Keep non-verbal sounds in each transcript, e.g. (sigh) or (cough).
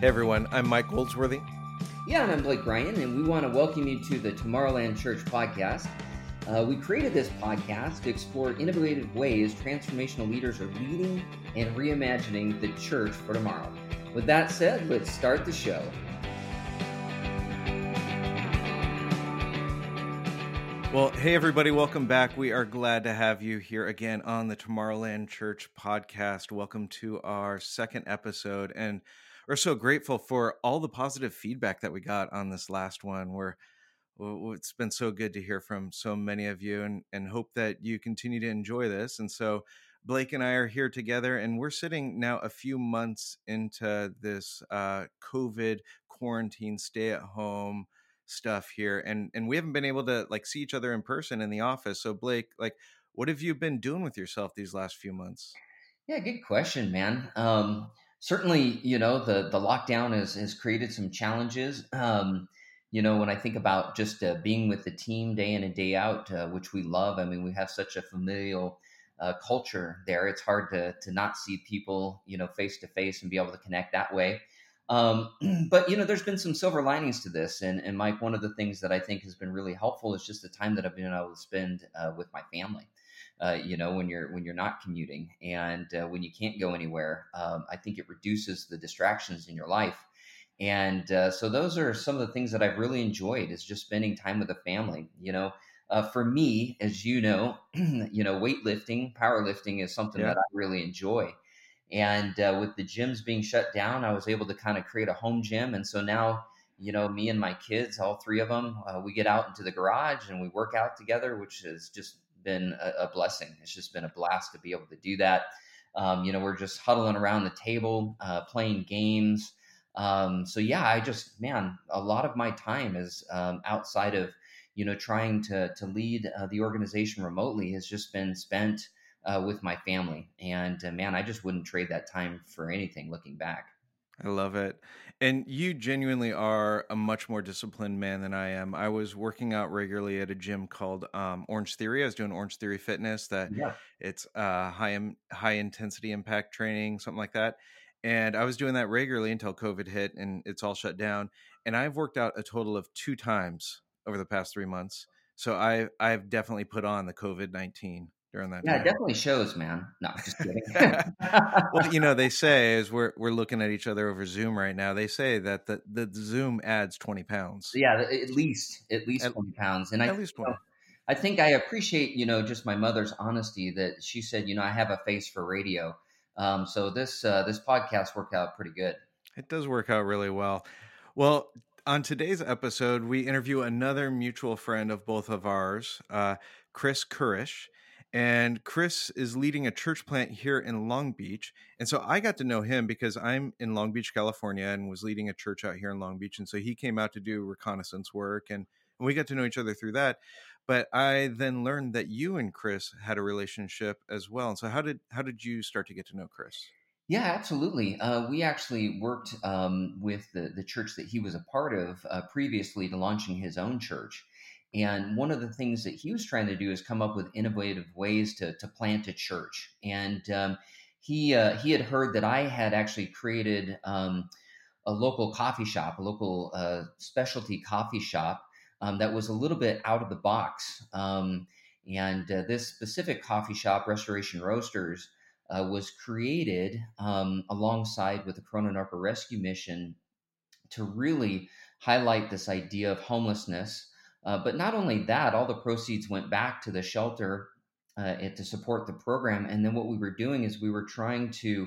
Hey everyone, I'm Mike Goldsworthy. Yeah, and I'm Blake Ryan, and we want to welcome you to the Tomorrowland Church podcast. Uh, we created this podcast to explore innovative ways transformational leaders are leading and reimagining the church for tomorrow. With that said, let's start the show. Well, hey everybody, welcome back. We are glad to have you here again on the Tomorrowland Church podcast. Welcome to our second episode and we're so grateful for all the positive feedback that we got on this last one. We're it's been so good to hear from so many of you and, and hope that you continue to enjoy this. And so Blake and I are here together and we're sitting now a few months into this uh, COVID quarantine, stay at home stuff here. And, and we haven't been able to like see each other in person in the office. So Blake, like, what have you been doing with yourself these last few months? Yeah, good question, man. Um, certainly, you know, the the lockdown has has created some challenges. Um, you know, when I think about just uh, being with the team day in and day out, uh, which we love. I mean, we have such a familial uh, culture there. It's hard to to not see people, you know, face to face and be able to connect that way. Um, (clears throat) but you know, there's been some silver linings to this, and and Mike, one of the things that I think has been really helpful is just the time that I've been able to spend uh, with my family uh, you know, when you're when you're not commuting and uh, when you can't go anywhere. Um, I think it reduces the distractions in your life. And uh, so those are some of the things that I've really enjoyed is just spending time with the family. You know, uh, for me, as you know, (clears throat) you know, weightlifting, powerlifting is something yeah. that I really enjoy. And uh, with the gyms being shut down, I was able to kind of create a home gym. And so now, you know, me and my kids, all three of them, uh, we get out into the garage and we work out together, which is just been a, a, blessing. It's just been a blast to be able to do that. Um, you know, we're just huddling around the table, uh, playing games. Um, so yeah, I just man, a lot of my time is um, outside of you know trying to to lead uh, the organization remotely has just been spent uh, with my family, and uh, man, I just wouldn't trade that time for anything. Looking back. I love it. And you genuinely are a much more disciplined man than I am. I was working out regularly at a gym called um, Orange Theory. I was doing Orange Theory Fitness. That yeah. it's uh, high high intensity impact training, something like that. And I was doing that regularly until COVID hit and it's all shut down. And I've worked out a total of two times over the past three months. So I I've definitely put on the COVID nineteen during that. Yeah, time. it definitely shows, man. No, just kidding. (laughs) well, you know, (laughs) they say as we're we're looking at each other over Zoom right now, they say that the the Zoom adds twenty pounds. Yeah, at least at least at, twenty pounds, and at I, least twenty. You know, I think I appreciate you know just my mother's honesty that she said you know I have a face for radio, um, so this uh, this podcast worked out pretty good. It does work out really well. Well, on today's episode, we interview another mutual friend of both of ours, uh, Chris Kurish. And Chris is leading a church plant here in Long Beach. And so I got to know him because I'm in Long Beach, California, and was leading a church out here in Long Beach. And so he came out to do reconnaissance work and, and we got to know each other through that. But I then learned that you and Chris had a relationship as well. And so how did how did you start to get to know Chris? Yeah, absolutely. Uh, we actually worked um, with the, the church that he was a part of uh, previously to launching his own church. And one of the things that he was trying to do is come up with innovative ways to, to plant a church. And um, he uh, he had heard that I had actually created um, a local coffee shop, a local uh, specialty coffee shop um, that was a little bit out of the box. Um, and uh, this specific coffee shop, Restoration Roasters, uh, was created um, alongside with the Corona Norco Rescue Mission to really highlight this idea of homelessness uh, but not only that, all the proceeds went back to the shelter uh, to support the program. And then what we were doing is we were trying to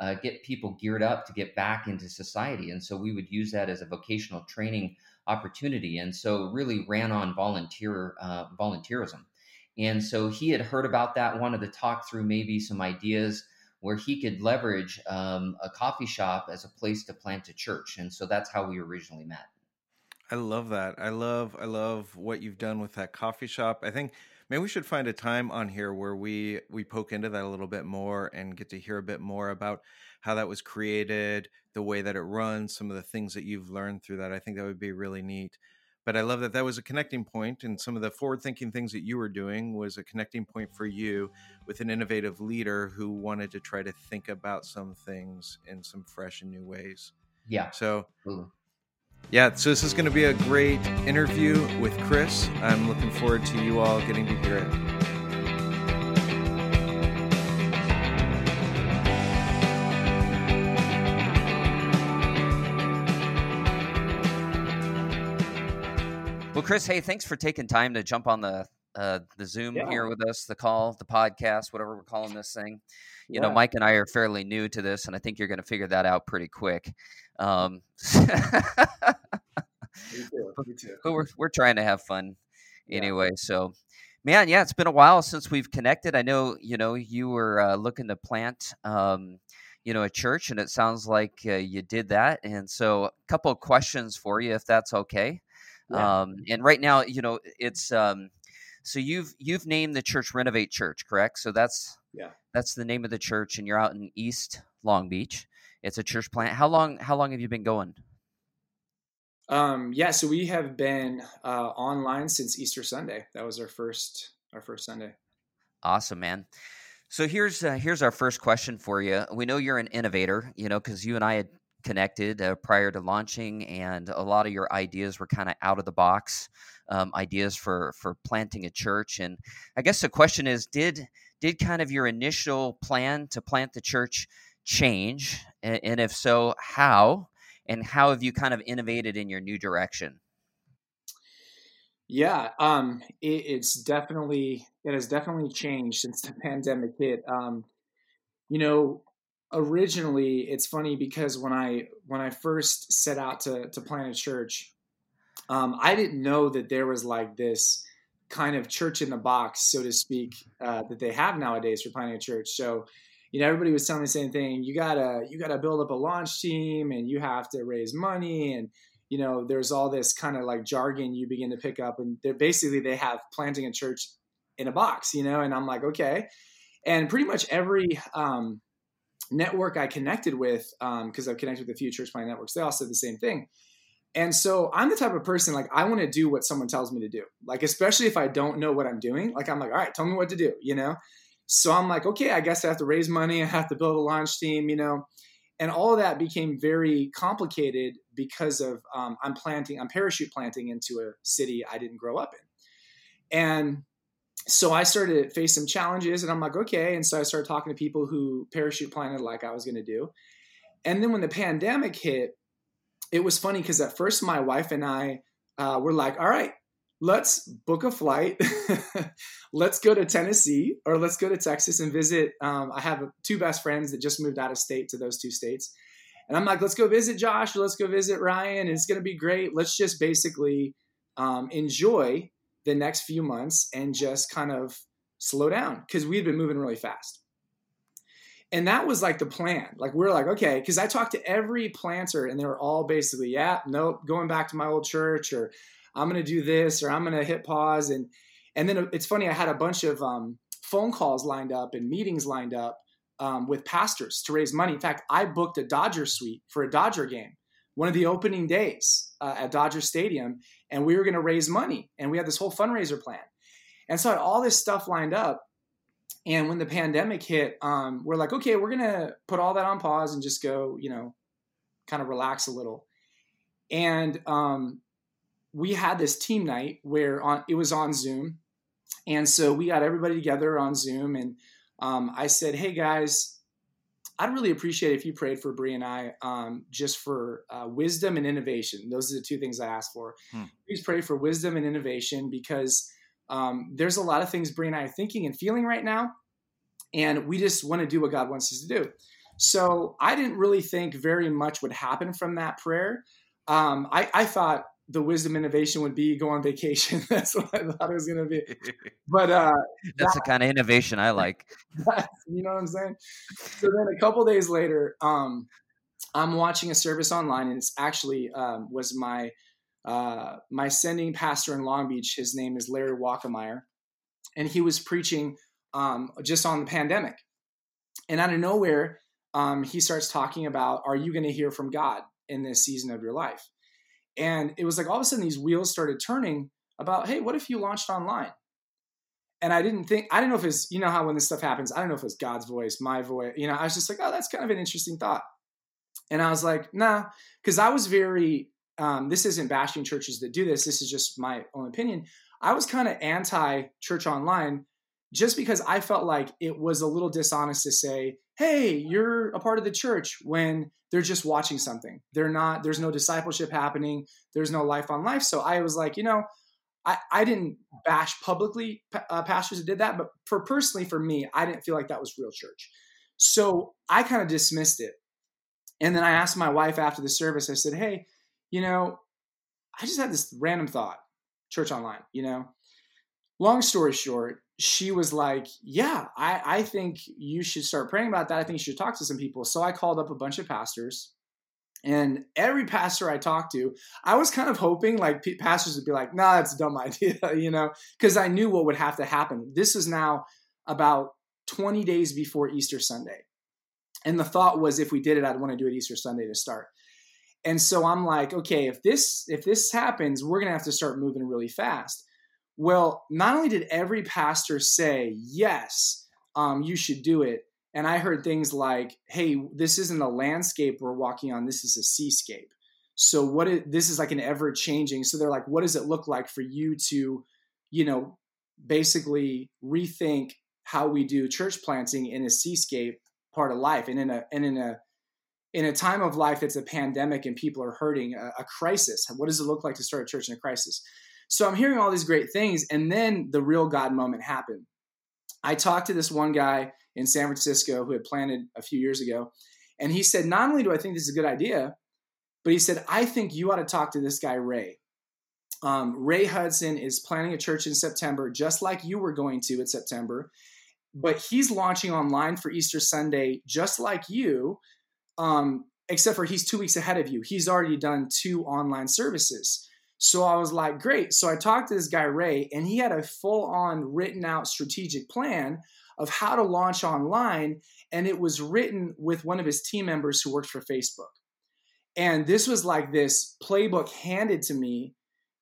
uh, get people geared up to get back into society. And so we would use that as a vocational training opportunity. And so really ran on volunteer uh, volunteerism. And so he had heard about that, wanted to talk through maybe some ideas where he could leverage um, a coffee shop as a place to plant a church. And so that's how we originally met. I love that. I love I love what you've done with that coffee shop. I think maybe we should find a time on here where we we poke into that a little bit more and get to hear a bit more about how that was created, the way that it runs, some of the things that you've learned through that. I think that would be really neat. But I love that that was a connecting point, and some of the forward-thinking things that you were doing was a connecting point for you with an innovative leader who wanted to try to think about some things in some fresh and new ways. Yeah. So, yeah, so this is going to be a great interview with Chris. I'm looking forward to you all getting to hear it. Well, Chris, hey, thanks for taking time to jump on the uh, the Zoom yeah. here with us, the call, the podcast, whatever we're calling this thing. You yeah. know, Mike and I are fairly new to this, and I think you're going to figure that out pretty quick. Um, (laughs) me too. Me too. But we're we're trying to have fun anyway. Yeah. So, man, yeah, it's been a while since we've connected. I know, you know, you were uh, looking to plant. Um, you know, a church, and it sounds like uh, you did that. And so, a couple of questions for you, if that's okay. Yeah. Um, and right now, you know, it's um, so you've you've named the church Renovate Church, correct? So that's yeah, that's the name of the church, and you're out in East Long Beach. It's a church plant. How long? How long have you been going? Um, yeah, so we have been uh, online since Easter Sunday. That was our first our first Sunday. Awesome, man. So here's uh, here's our first question for you. We know you're an innovator, you know, because you and I had connected uh, prior to launching, and a lot of your ideas were kind of out of the box um, ideas for for planting a church. And I guess the question is, did did kind of your initial plan to plant the church change, and, if so, how? And how have you kind of innovated in your new direction? Yeah, um, it, it's definitely it has definitely changed since the pandemic hit. Um, you know, originally it's funny because when I when I first set out to to plant a church, um, I didn't know that there was like this kind of church in the box, so to speak, uh, that they have nowadays for planning a church. So, you know, everybody was telling me the same thing. You gotta you gotta build up a launch team, and you have to raise money, and you know, there's all this kind of like jargon you begin to pick up, and they're basically they have planting a church in a box, you know. And I'm like, okay, and pretty much every um, network I connected with, because um, I've connected with a few church planting networks, they all said the same thing and so I'm the type of person like I want to do what someone tells me to do. Like especially if I don't know what I'm doing, like I'm like, all right, tell me what to do, you know? So I'm like, okay, I guess I have to raise money, (laughs) I have to build a launch team, you know. And all of that became very complicated because of um, I'm planting, I'm parachute planting into a city I didn't grow up in. And so I started to face some challenges and I'm like, okay. And so I started talking to people who parachute planted like I was going to do. And then when the pandemic hit, it was funny because at first my wife and I uh, were like, all right, let's book a flight. (laughs) let's go to Tennessee or let's go to Texas and visit. Um, I have two best friends that just moved out of state to those two states. And I'm like, let's go visit Josh, or let's go visit Ryan. It's going to be great. Let's just basically um, enjoy the next few months and just kind of slow down because we've been moving really fast and that was like the plan. Like we are like, okay, because I talked to every planter, and they were all basically, yeah, nope, going back to my old church, or I'm gonna do this, or I'm gonna hit pause, and and then it's funny, I had a bunch of um, phone calls lined up and meetings lined up um, with pastors to raise money. In fact, I booked a Dodger suite for a Dodger game, one of the opening days uh, at Dodger Stadium, and we were gonna raise money, and we had this whole fundraiser plan, and so I had all this stuff lined up and when the pandemic hit, um, we're like, okay, we're gonna put all that on pause and just go, you know, kind of relax a little. And um, we had this team night where on it was on Zoom, and so we got everybody together on Zoom, and um, I said, hey guys. I'd really appreciate if you prayed for Bree and I um, just for uh, wisdom and innovation. Those are the two things I asked for. Hmm. Please pray for wisdom and innovation because um, there's a lot of things Bree and I are thinking and feeling right now, and we just want to do what God wants us to do. So I didn't really think very much would happen from that prayer. Um, I, I, thought the wisdom innovation would be go on vacation. (laughs) That's what I thought it was going to be. (laughs) But uh, that's that, the kind of innovation I like. (laughs) you know what I'm saying? So then a couple days later, um, I'm watching a service online, and it's actually um, was my uh, my sending pastor in Long Beach, his name is Larry Walkemeyer, and he was preaching um, just on the pandemic. And out of nowhere, um, he starts talking about, Are you going to hear from God in this season of your life? And it was like all of a sudden these wheels started turning about, Hey, what if you launched online? And I didn't think, I don't know if it's, you know, how when this stuff happens, I don't know if it's God's voice, my voice, you know, I was just like, Oh, that's kind of an interesting thought. And I was like, nah, because I was very, um, this isn't bashing churches that do this. This is just my own opinion. I was kind of anti church online just because I felt like it was a little dishonest to say, hey, you're a part of the church when they're just watching something. They're not, there's no discipleship happening, there's no life on life. So I was like, you know, I, I didn't bash publicly uh, pastors that did that, but for personally for me, I didn't feel like that was real church. So I kind of dismissed it. And then I asked my wife after the service, I said, hey, you know, I just had this random thought, church online, you know. Long story short, she was like, Yeah, I, I think you should start praying about that. I think you should talk to some people. So I called up a bunch of pastors. And every pastor I talked to, I was kind of hoping like pastors would be like, nah, that's a dumb (laughs) idea, you know, because I knew what would have to happen. This is now about 20 days before Easter Sunday. And the thought was if we did it, I'd want to do it Easter Sunday to start. And so I'm like, okay, if this if this happens, we're gonna have to start moving really fast. Well, not only did every pastor say, yes, um, you should do it, and I heard things like, hey, this isn't a landscape we're walking on, this is a seascape. So what is, this is like an ever changing. So they're like, what does it look like for you to, you know, basically rethink how we do church planting in a seascape part of life and in a and in a in a time of life that's a pandemic and people are hurting a, a crisis what does it look like to start a church in a crisis so I'm hearing all these great things. And then the real God moment happened. I talked to this one guy in San Francisco who had planted a few years ago. And he said, Not only do I think this is a good idea, but he said, I think you ought to talk to this guy, Ray. Um, Ray Hudson is planning a church in September, just like you were going to in September. But he's launching online for Easter Sunday, just like you, um, except for he's two weeks ahead of you. He's already done two online services. So I was like, great. So I talked to this guy, Ray, and he had a full on written out strategic plan of how to launch online. And it was written with one of his team members who worked for Facebook. And this was like this playbook handed to me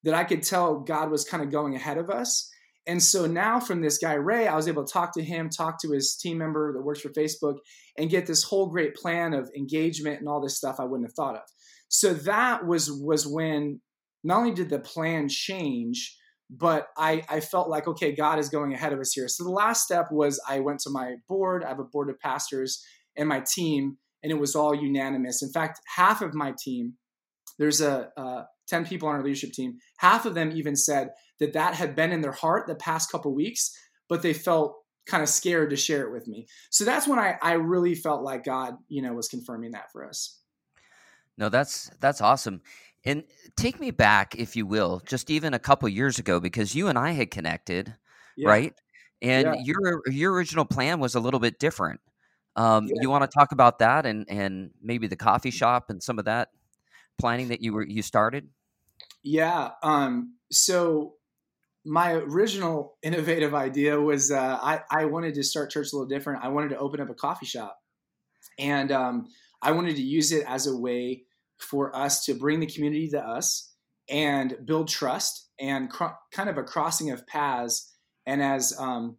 that I could tell God was kind of going ahead of us. And so now from this guy, Ray, I was able to talk to him, talk to his team member that works for Facebook, and get this whole great plan of engagement and all this stuff I wouldn't have thought of. So that was was when not only did the plan change, but I, I felt like, okay, God is going ahead of us here. So the last step was I went to my board. I have a board of pastors and my team, and it was all unanimous. In fact, half of my team, there's a, a 10 people on our leadership team, half of them even said that that had been in their heart the past couple weeks, but they felt kind of scared to share it with me. So that's when I, I really felt like God, you know, was confirming that for us. No, that's that's awesome. And take me back, if you will, just even a couple years ago, because you and I had connected, yeah. right? And yeah. your your original plan was a little bit different. Um, yeah. You want to talk about that and and maybe the coffee shop and some of that planning that you were you started? Yeah. Um, so my original innovative idea was uh, I I wanted to start church a little different. I wanted to open up a coffee shop, and um, I wanted to use it as a way for us to bring the community to us and build trust and cr- kind of a crossing of paths. And as um,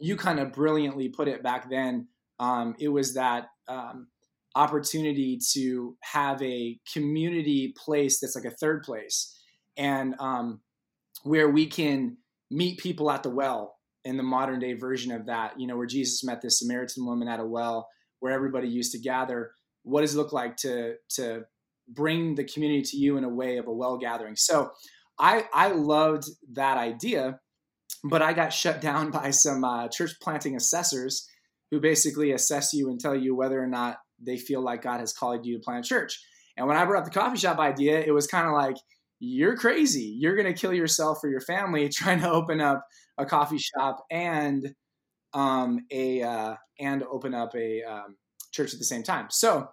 you kind of brilliantly put it back then, um, it was that um, opportunity to have a community place that's like a third place and um, where we can meet people at the well in the modern day version of that, you know, where Jesus met this Samaritan woman at a well where everybody used to gather. What does it look like to to bring the community to you in a way of a well gathering. So I I loved that idea, but I got shut (laughs) down by some uh, church planting assessors who basically assess you and tell you whether or not they feel like God has called you to plant a church. And when I brought up the coffee shop idea, it was kind of like, you're crazy. You're going to kill yourself or your family (laughs) trying to open up a coffee shop and um, a uh, and open up a um, church at the same time. So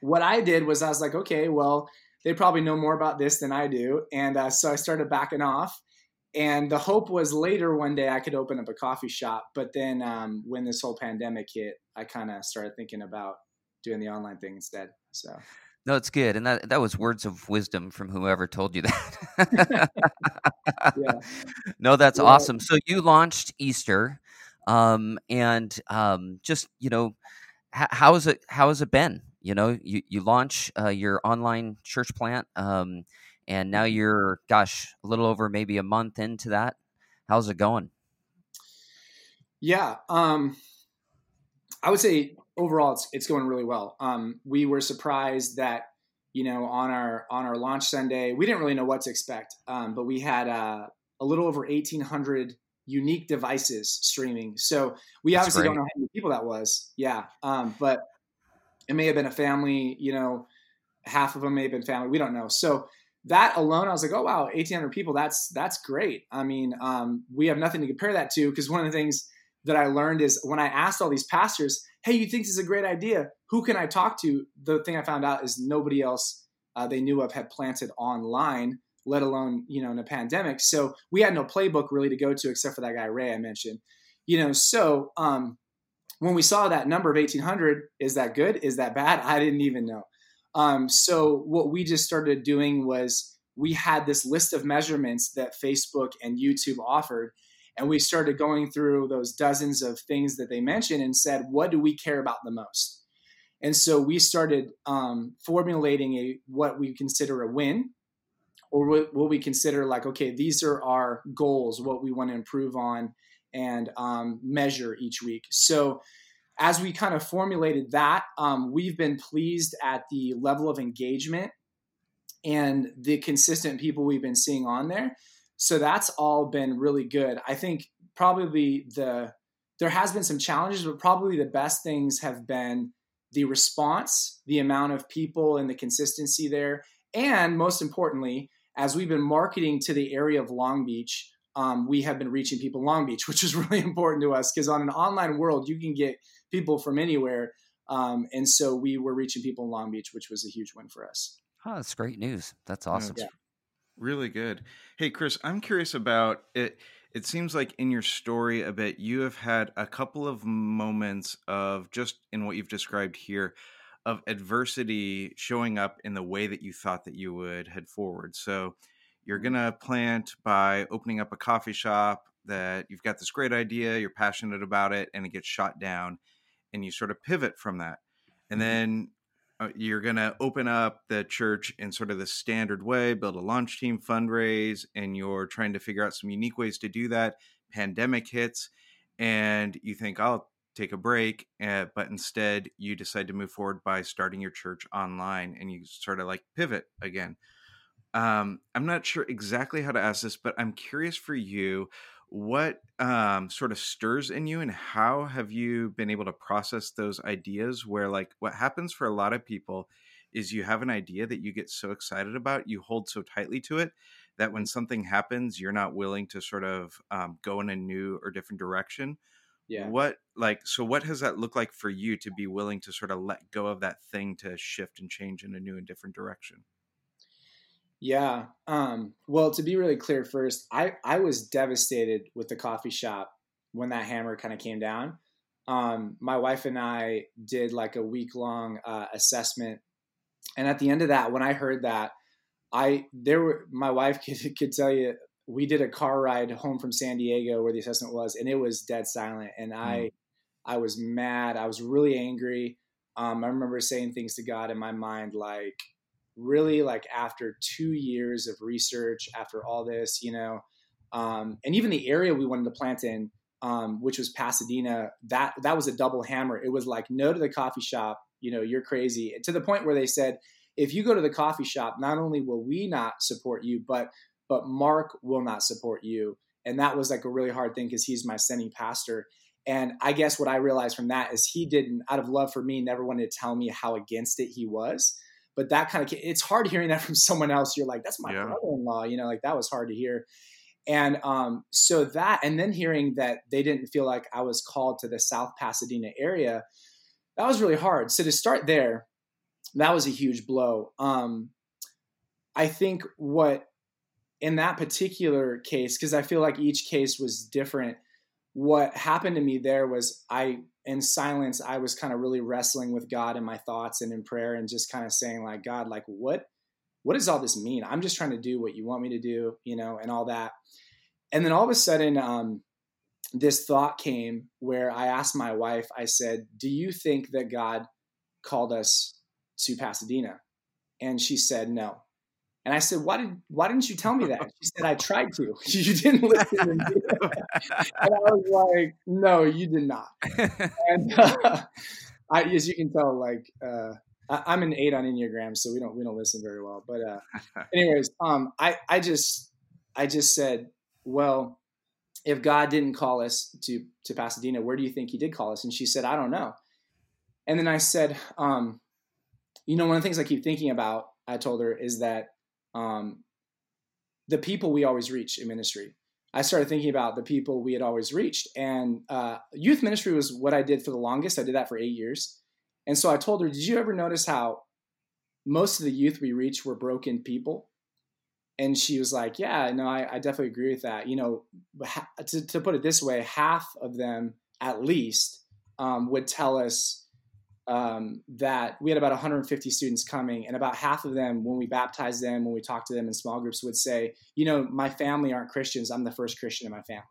what I did was I was like, okay, well, they probably know more about this than I do. And uh, so I started backing off. And the hope was later one day I could open up a coffee shop. But then um, when this whole pandemic hit, I kind of started thinking about doing the online thing instead. So. No, it's good, and that that was words of wisdom from whoever told you that. (laughs) yeah. (laughs) No, that's yeah. awesome. So you launched Easter, um, and um, just you know, h- how is it? How has it been? you know, you you launch uh, your online church plant, um, and now you're, gosh, a little over maybe a month into that. How's it going? Yeah, um, I would say overall it's it's going really well. Um, we were surprised that you know on our on our launch Sunday we didn't really know what to expect, um, but we had uh, a little over eighteen hundred unique devices streaming. So we That's obviously great. don't know how many people that was. Yeah, um, but it may have been a family. You know, half of them may have been family. We don't know. So that alone, I was like, oh wow, eighteen hundred people. That's that's great. I mean, um, we have nothing to compare that to because one of the things that I learned is when I asked all these pastors, "Hey, you think this is a great idea? Who can I talk to?" The thing I found out is nobody else uh, they knew of had planted online, let alone you know in a pandemic. So we had no playbook really to go to except for that guy Ray I mentioned. You know, so um, when we saw that number of 1800, is that good? Is that bad? (laughs) I didn't even know. Um, so what we just started doing was we had this list of measurements that Facebook and YouTube offered and we started going through those dozens of things that they mentioned and said, what do we care about the most? And so we started um, formulating a what we consider a win, or what, we consider like, okay, these are our goals, what we want to improve on and um, measure each week. So as we kind of formulated that, um, we've been pleased at the level of engagement and the consistent people we've been seeing on there. So that's all been really good. I think probably the there has been some challenges, but probably the best things have been the response, the amount of people and the consistency there, and most importantly, as we've been marketing to the area of Long Beach, um, we have been reaching people in Long Beach, (laughs) which is really important to us because on an online world, you can get people from anywhere. Um, and so we were reaching people in Long Beach, which was a huge win for us. Oh, that's great news. That's awesome. Yeah. Really good. Hey, Chris, I'm curious about it. It seems like in your story a bit, you have had a couple of moments of just in what you've described here of adversity showing up in the way that you thought that you would head forward. So you're mm-hmm. going to plant by opening up a coffee shop that you've got this great idea, you're passionate about it, and it gets shot down, and you sort of pivot from that. And mm-hmm. then you're going to open up the church in sort of the standard way, build a launch team, fundraise, and you're trying to figure out some unique ways to do that. Pandemic hits, and you think, I'll take a break, uh, but instead you decide to move forward by starting your church online and you sort of like pivot again. Um, I'm not sure exactly how to ask this, but I'm curious for you what um, sort of stirs in you and how have you been able to process those ideas where like what happens for a lot of people is you have an idea that you get so excited about you hold so tightly to it that when something happens you're not willing to sort of um, go in a new or different direction. Yeah. What like so what has that looked like for you to be willing to sort of let go of that thing to shift and change in a new and different direction yeah. Um, well, to be really clear first, I, I was devastated with the coffee shop when that hammer kind of came down. Um, my wife and I did like a week long uh, assessment. And at the end of that, when I heard that, I, there were, my wife (laughs) could, could tell you, we did a car ride home from San Diego where the assessment was, and it was dead silent. And I, mm. I was mad. I was really angry. Um, I remember saying things to God in my mind like, really like after two years of research, after all this, you know, um, and even the area we wanted to plant in, um, which was Pasadena, that that was a double hammer. It was like no to the coffee shop, you know, you're crazy. To the point where they said, if you go to the coffee shop, not only will we not support you, but but Mark will not support you. And that was like a really hard thing because he's my sending pastor. And I guess what I realized from that is he didn't, out of love for me, never wanted to tell me how against it he was but that kind of it's hard hearing that from someone else. You're like that's my yeah. brother-in-law you know like that was hard to hear. And um, so that and then hearing that they didn't feel like i was called to the south pasadena area that was really hard. So to start there that was a huge blow. Um, i think what in that particular case because i feel like each case was different what happened to me there was i in silence i was kind of really wrestling with god in my thoughts and in prayer and just kind of saying like god like what what does all this mean i'm just trying to do what you want me to do you know and all that and then all of a sudden um, this thought came where i asked my wife i said do you think that god called us to Pasadena? And she said, no. And I said, why did why didn't you tell me that? (laughs) She said, I tried to. (laughs) you didn't listen. (laughs) and I was like, no, you did not. And uh, I, as you can tell, like uh, I, am an eight on Enneagram, so we don't we don't listen very well. But uh, anyways, um, I I just I just said, well, if God didn't call us to to Pasadena, where do you think He did call us? And she said, I don't know. And then I said, um, you know, one of the things I keep thinking about, I told her, is that um, the people we always reach in ministry. I started thinking about the people we had always reached, and uh, youth ministry was what I did for the longest. I did that for eight years, and so I told her, "Did you ever notice how most of the youth we reached were broken people?" And she was like, "Yeah, no, I, I definitely agree with that. You know, to, to, put it this way, half of them, at least, um, would tell us." Um, that we had about 150 students coming, and about half of them, when we baptized them, when we talked to them in small groups, would say, "You know, my family aren't Christians. I'm the first Christian in my family."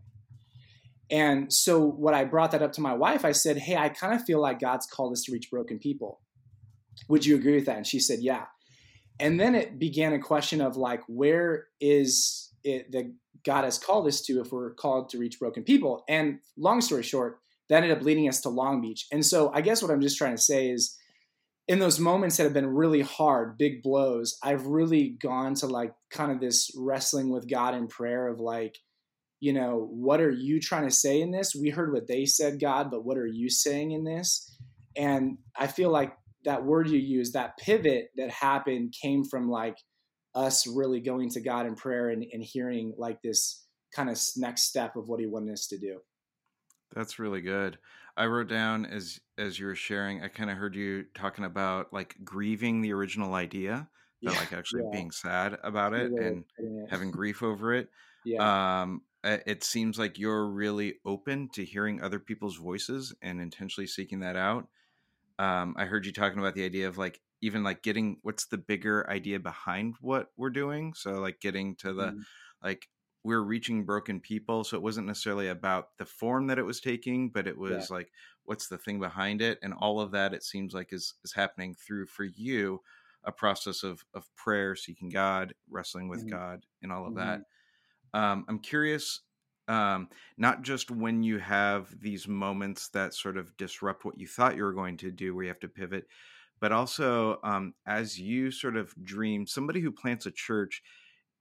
And so, what I brought that up to my wife, I said, "Hey, I kind of feel like God's called us to reach broken people. Would you agree with that?" And she said, "Yeah." And then it began a question of like, where is it that God has called us to if we're called to reach broken people? And long story short, that ended up leading us to Long Beach. And so I guess what I'm just trying to say is in those moments that have been really hard, big blows, I've really gone to like kind of this wrestling with God in prayer of like, you know, what are you trying to say in this? We heard what they said, God, but what are you saying in this? And I feel like that word you use, that pivot that happened came from like us really going to God in prayer and, and hearing like this kind of next step of what he wanted us to do. That's really good. I wrote down as as you were sharing, I kind of heard you talking about like grieving the original idea, (laughs) but yeah, like actually yeah. being sad about it and having grief over it. (laughs) Yeah. Um, it seems like you're really open to hearing other people's voices and intentionally seeking that out. Um, I heard you talking about the idea of like even like getting what's the bigger idea behind what we're doing. So like getting to the mm. like we're reaching broken people so it wasn't necessarily about the form that it was taking but it was yeah. like what's the thing behind it and all of that it seems like is is happening through for you a process of of prayer seeking god wrestling with mm-hmm. god and all of mm-hmm. that um i'm curious um not just when you have these moments that sort of disrupt what you thought you were going to do where you have to pivot but also um as you sort of dream somebody who plants a church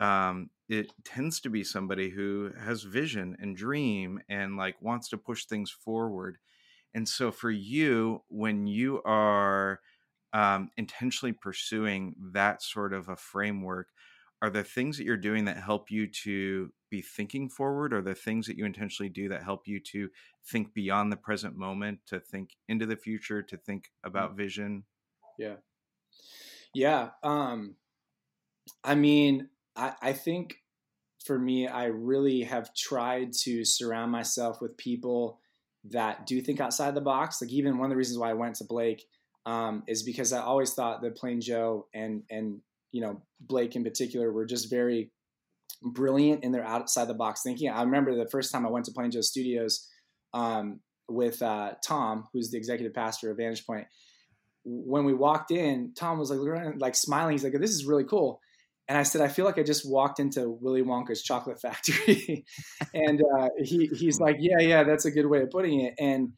um, it tends to be somebody who has vision and dream and like wants to push things forward. And so for you, when you are um, intentionally pursuing that sort of a framework, are there things that you're doing that help you to be thinking forward? Are there things that you intentionally do that help you to think beyond the present moment, to think into the future, to think mm. about vision? Yeah. Yeah. Um, I mean, I, I think for me, I really have tried to surround myself with people that do think outside the box. Like even one of the reasons why I went to Blake um, is because I always thought that Plain Joe and and you know Blake in particular were just very brilliant in their outside the box thinking. I remember the first time I went to Plain Joe Studios um, with uh, Tom, who's the executive pastor of Vantage Point. When we walked in, Tom was like like smiling. He's like, "This is really cool." And I said, I feel like I just walked into Willy Wonka's chocolate factory. (laughs) and uh, he he's like, yeah, yeah, that's a good way of putting it. And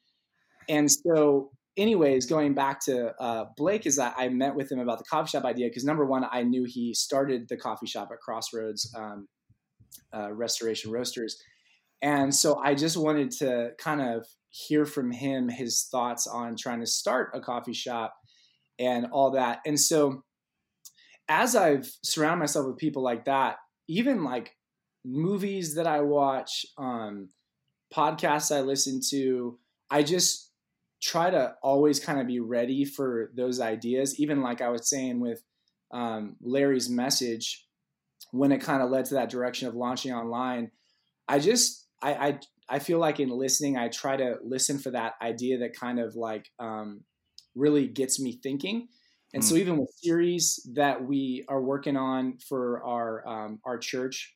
and so, anyways, going back to uh, Blake, is that I met with him about the coffee shop idea because number one, I knew he started the coffee shop at Crossroads um, uh, Restoration Roasters, and so I just wanted to kind of hear from him his thoughts on trying to start a coffee shop and all that. And so as I've surrounded myself with people like that, even like movies that I watch, um, podcasts I listen to, I just try to always kind of be ready for those ideas. Even like I was saying with um, Larry's message, when it kind of led to that direction of launching online, I just I, I I feel like in listening, I try to listen for that idea that kind of like um, really gets me thinking and mm. so even with series that we are working on for our um, our church,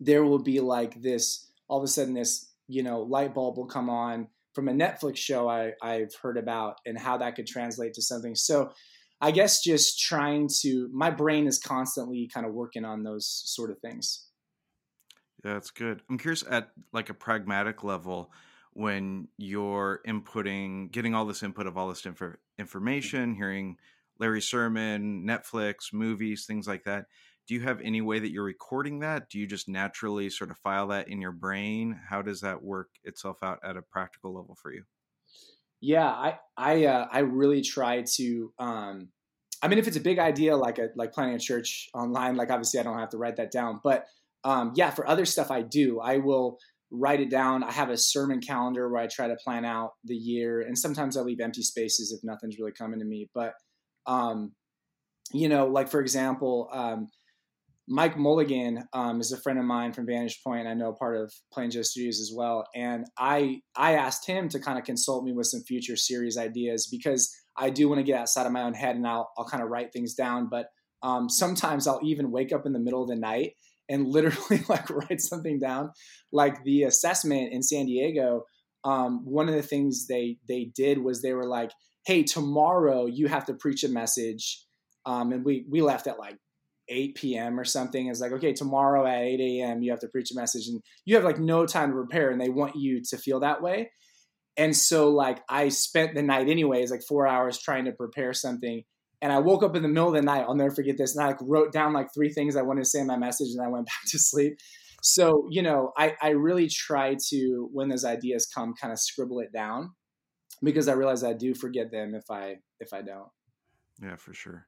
there will be like this all of a sudden this you know light bulb will come on from a Netflix show I, I've heard about and how that could translate to something. So I guess just trying to, my brain is constantly kind of working on those sort of things. Yeah, that's good. I'm curious at like a pragmatic level when you're inputting, getting all this input of all this inf- information, hearing Larry's sermon, Netflix, movies, things like that. Do you have any way that you're recording that? Do you just naturally sort of file that in your brain? How does that work itself out at a practical level for you? Yeah, I I uh, I really try to. Um, I mean, if it's a big idea like a like planning a church online, like obviously I don't have to write that down. But um, yeah, for other stuff I do. I will write it down. I have a sermon calendar where I try to plan out the year, and sometimes I leave empty spaces if nothing's really coming to me. But um, you know, like for example, um, Mike Mulligan um, is a friend of mine from Vantage Point. I know part of Plain Joe Studios as well, and I I asked him to kind of consult me with some future series ideas because I do want to get outside of my own head and I'll I'll kind of write things down. But um, sometimes I'll even wake up in the middle of the night and (laughs) literally like write something down. Like the assessment in San Diego, um, one of the things they they did was they were like, "Hey, tomorrow you have to preach a message," um, and we we left at like 8 p.m. or something. It's like, okay, tomorrow at 8 a.m. you have to preach a message and you have like no time to prepare and they want you to feel that way. And so like I spent the night anyways, like four hours trying to prepare something. And I woke up in the middle of the night. I'll never forget this. And I like wrote down like three things I wanted to say in my message and I went (laughs) back to sleep. So, you know, I, I really try to, when those ideas come, kind of scribble it down because I realize I do forget them if I if I don't. Yeah, for sure.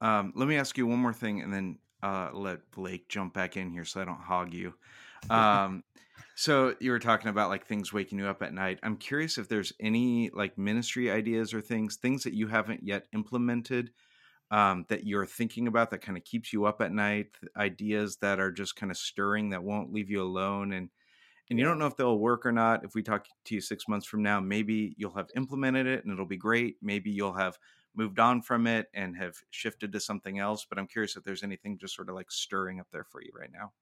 Um, let me ask you one more thing, and then uh, let Blake jump back in here so I don't hog you. Um, so you were talking about like things waking you up at night. I'm curious if there's any like ministry ideas or things, things that you haven't yet implemented um, that you're thinking about that kind of keeps you up at night. Ideas that are just kind of stirring that won't leave you alone, and and you don't know if they'll work or not. If we talk to you six months from now, maybe you'll have implemented it and it'll be great. Maybe you'll have moved on from it and have shifted to something else. But I'm curious if there's anything just sort of like stirring up there for you right now.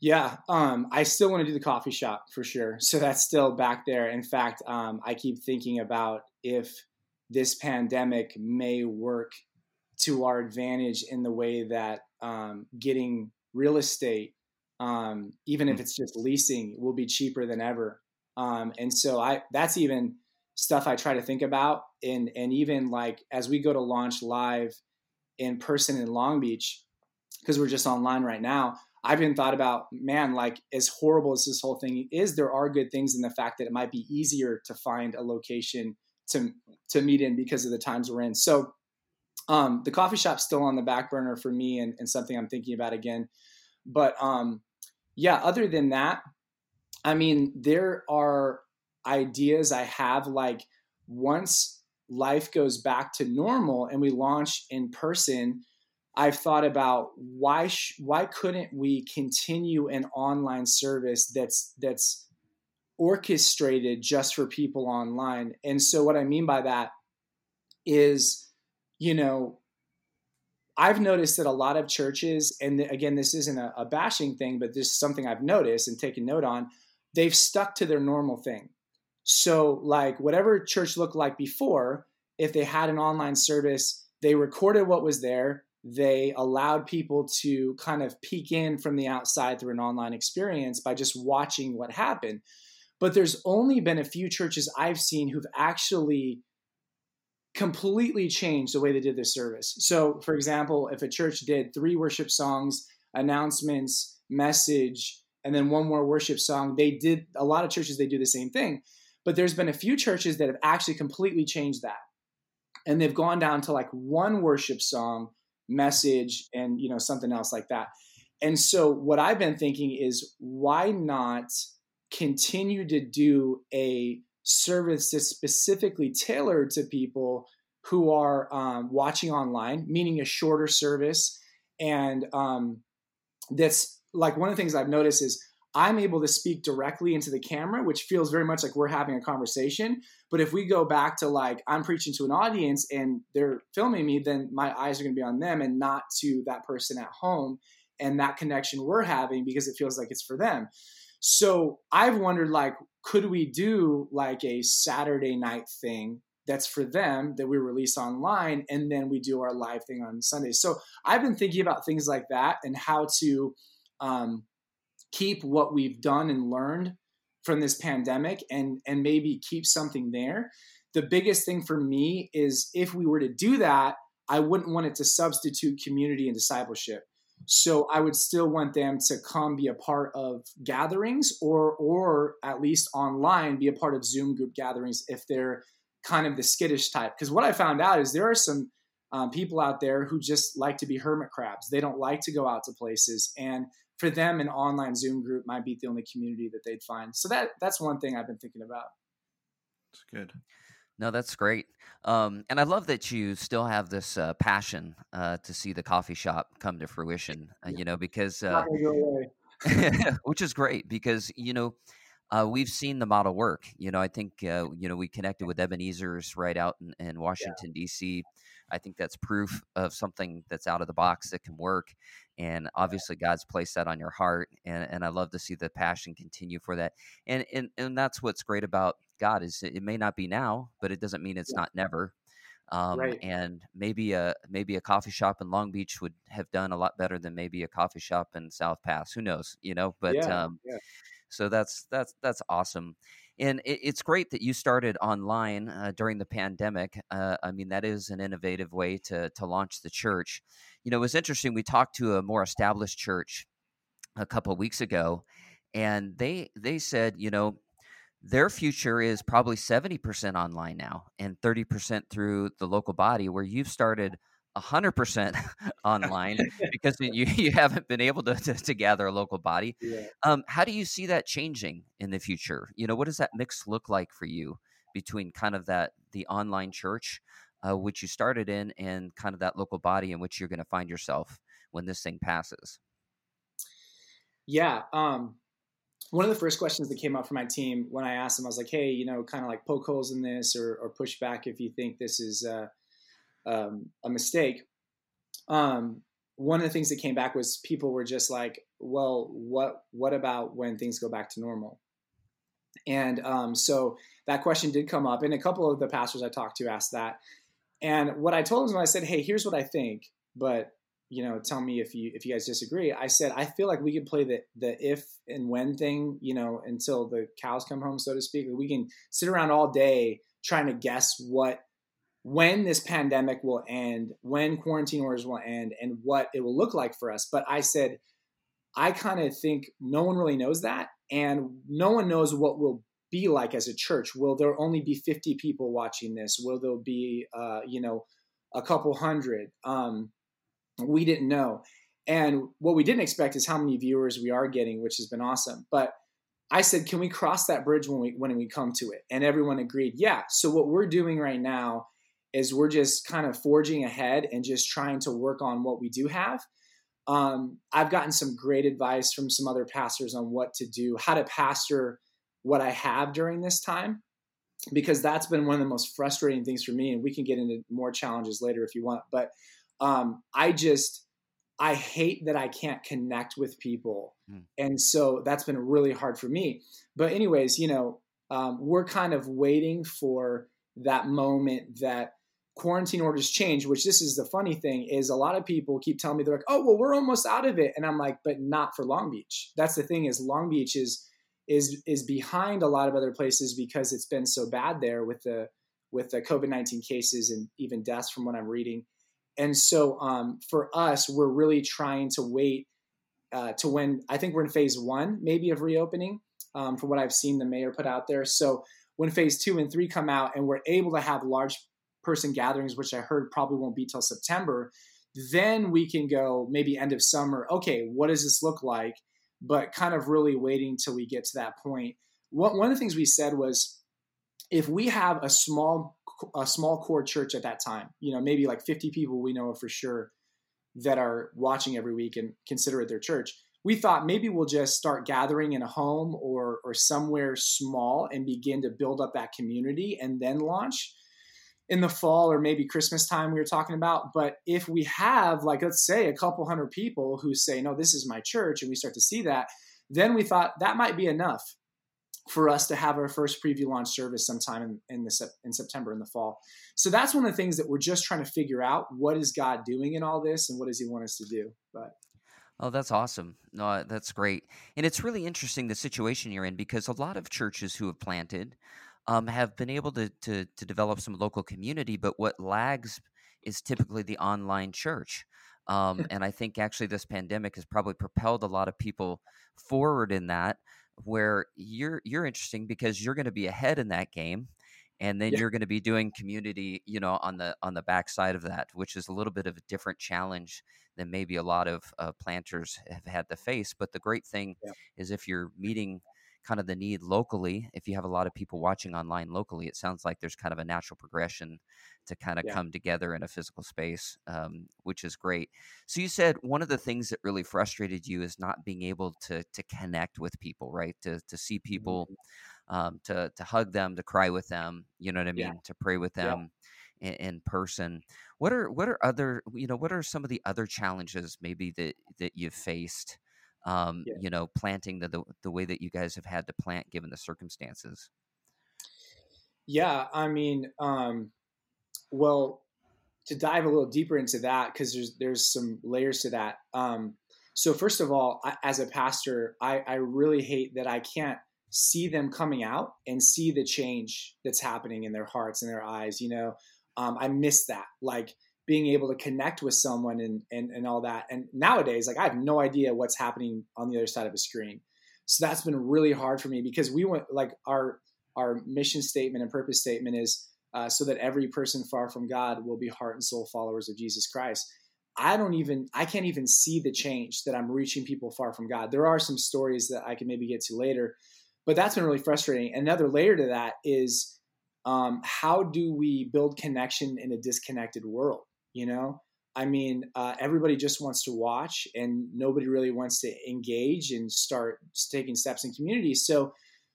Yeah, um, I still want to do the coffee shop for sure. So that's still back there. In fact, um, I keep thinking about if this pandemic may work to our advantage in the way that um, getting real estate, um, even if hmm. it's just leasing, will be cheaper than ever. Um, and so I that's even stuff I try to think about. And, and even like as we go to launch live in person in Long Beach, because we're just online right now, I've been thought about, man, like as horrible as this whole thing is, there are good things in the fact that it might be easier to find a location to to meet in because of the times we're in. So um, the coffee shop's still on the back burner for me and, and something I'm thinking about again. But um, yeah, other than that, I mean, there are ideas I have like once life goes back to normal and we launch in person I've thought about why sh- why couldn't we continue an online service that's that's orchestrated just for people online? And so what I mean by that is you know I've noticed that a lot of churches, and again, this isn't a, a, bashing thing, but this is something I've noticed and taken note on. They've stuck to their normal thing. So, like, whatever church looked like before, if they had an online service, they recorded what was there. They allowed people to kind of peek in from the outside through an online experience by just watching what happened. But there's only been a few churches I've seen who've actually completely changed the way they did their service. So, for example, if a church did three worship songs, announcements, message, and then one more worship song, they did a lot of churches, they do the same thing. But there's been a few churches that have actually completely changed that. And they've gone down to like one worship song, message, and you know, something else like that. And so what I've been thinking is why not continue to do a service specifically tailored to people who are um, watching online, meaning a shorter service. And um, that's like one of the things I've noticed is I'm able to speak directly into the camera, which feels very much like we're having a conversation. But if we go back to like I'm preaching to an audience and they're filming me, then my eyes are going to be on them and not to that person at home and that connection we're having because it feels like it's for them. So I've wondered like, could we do like a Saturday night thing that's for them that we release online and then we do our live thing on sundays? So i've been thinking about things like that and how to um, keep what we've done and learned from this pandemic and and maybe keep something there. The biggest thing for me is if we were to do that i wouldn't want it to substitute community and discipleship so i would still want them to come be a part of gatherings or or at least online be a part of zoom group gatherings if they're kind of the skittish type. Because what i found out is there are some um, people out there who just like to be hermit crabs. They don't like to go out to places. And for them an online zoom group might be the only community that they'd find. So that that's one thing i've been thinking about. It's good no, that's great. Um, and I love that you still have this uh, passion uh, to see the coffee shop come to fruition, uh, you know, because, uh, (laughs) which is great because, you know, uh, we've seen the model work. You know, I think, uh, you know, we connected with Ebenezer's right out in, in Washington, yeah. D.C. I think that's proof of something that's out of the box that can work. And obviously, God's placed that on your heart. And, and I love to see the passion continue for that. And, and, and that's what's great about God is it may not be now, but it doesn't mean it's not never. Um, right. And maybe a maybe a coffee shop in Long Beach would have done a lot better than maybe a coffee shop in South Pas. Who knows? You know, but yeah, um, yeah. so that's that's that's awesome and it, it's great that you started online uh, during the pandemic. Uh, I mean, that is an innovative way to to launch the church. You know, it was interesting. We talked to a more established church a couple weeks ago, and they they said, you know, their future is probably seventy percent online now, and thirty percent through the local body. Where you've started 100% (laughs) online because you, (laughs) you haven't been able to, to, to gather a local body. Yeah. Um, how do you see that changing in the future? You know, what does that mix look like for you between kind of that, the online church, uh, which you started in, and kind of that local body in which you're going to find yourself when this thing passes? Yeah. Um, one of the first questions that came up from my team when I asked them, I was like, hey, you know, kind of like poke holes in this or, or push back if you think this is, uh, um, a mistake. Um, one of the things that came back was people were just like, "Well, what what about when things go back to normal?" And um, so that question did come up, and a couple of the pastors I talked to asked that. And what I told them, I said, "Hey, here's what I think, but you know, tell me if you if you guys disagree." I said, "I feel like we could play the the if and when thing, you know, until the cows come home, so to speak. We can sit around all day trying to guess what when this pandemic will end, when quarantine orders will end, and what it will look like for us. But I said, I kind of think no one really knows that, and no one knows what will be like as a church. Will there only be 50 people watching this? Will there be, uh, you know, a couple hundred? Um, we didn't know. And what we didn't expect is how many viewers we are getting, which has been awesome. But I said, can we cross that bridge when we when we come to it? And everyone agreed, yeah. So what we're doing right now is we're just kind of forging ahead and just trying to work on what we do have. Um, I've gotten some great advice from some other pastors on what to do, how to pastor what I have during this time, because that's been one of the most frustrating things for me. And we can get into more challenges later if you want. But um, I just, I hate that I can't connect with people. Mm. And so that's been really hard for me. But, anyways, you know, um, we're kind of waiting for that moment that quarantine orders change, which this is the funny thing is a lot of people keep telling me they're like, oh well, we're almost out of it, and I'm like, but not for Long Beach. That's the thing is Long Beach is is is behind a lot of other places because it's been so bad there with the with the COVID nineteen cases and even deaths from what I'm reading. And so um, for us, we're really trying to wait uh, to when I think we're in phase one, maybe of reopening, um, from what I've seen the mayor put out there. So when phase two and three come out and we're able to have large person gatherings, which I heard probably won't be till September, then we can go maybe end of summer. Okay, what does this look like? But kind of really waiting till we get to that point. One, one of the things we said was if we have a small a small core church at that time, you know, maybe like 50 people we know for sure that are watching every week and consider it their church. We thought maybe we'll just start gathering in a home or or somewhere small and begin to build up that community and then launch in the fall or maybe Christmas time we were talking about. But if we have, like, let's say a couple hundred people who say, no, this is my church, and we start to see that, then we thought that might be enough. for us to have our first preview launch service sometime in, in the in September in the fall. So that's one of the things that we're just trying to figure out. What is God doing in all this, and what does He want us to do? But Oh, that's awesome. No, that's great. And it's really interesting the situation you're in because a lot of churches who have planted um, have been able to, to, to develop some local community, but what lags is typically the online church. Um, and I think actually this pandemic has probably propelled a lot of people forward in that where you're you're interesting because you're going to be ahead in that game and then yeah. you're going to be doing community you know on the on the backside of that which is a little bit of a different challenge than maybe a lot of uh, planters have had to face but the great thing yeah. is if you're meeting kind of the need locally if you have a lot of people watching online locally it sounds like there's kind of a natural progression to kind of yeah. come together in a physical space um, which is great so you said one of the things that really frustrated you is not being able to to connect with people right to to see people mm-hmm um, to to hug them, to cry with them. You know what I mean? Yeah. To pray with them yeah. in, in, person. What are what are other you know what are some of the other challenges maybe that that you've faced? Um, yeah. You know, planting the, the the way that you guys have had to plant given the circumstances. Yeah, I mean, um, well, to dive a little deeper into that because there's there's some layers to that. Um, so first of all, I, as a pastor, I, I really hate that I can't see them coming out and see the change that's happening in their hearts and their eyes you know um, i miss that like being able to connect with someone and, and and all that and nowadays like i have no idea what's happening on the other side of a screen so that's been really hard for me because we went like our our mission statement and purpose statement is uh, so that every person far from god will be heart and soul followers of jesus christ i don't even i can't even see the change that i'm reaching people far from god there are some stories that i can maybe get to later but that's been really frustrating. Another layer to that is um, how do we build connection in a disconnected world? You know, I mean, uh, everybody just wants to watch, and nobody really wants to engage and start taking steps in community. So,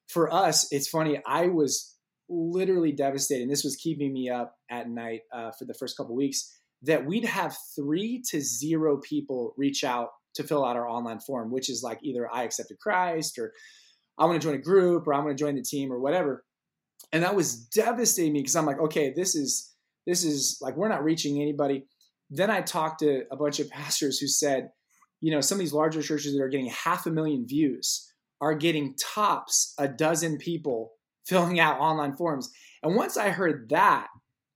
for us, it's funny. I was literally devastated. And this was keeping me up at night uh, for the first couple weeks. That we'd have three to zero people reach out to fill out our online form, which is like either I accepted Christ or I want to join a group or I want to join the team or whatever. And that was devastating me because I'm like, okay, this is this is like we're not reaching anybody. Then I talked to a bunch of (laughs) pastors who said, you know, some of these larger churches that are getting half a million views are getting tops a dozen people (laughs) filling out online forms. And once I heard that,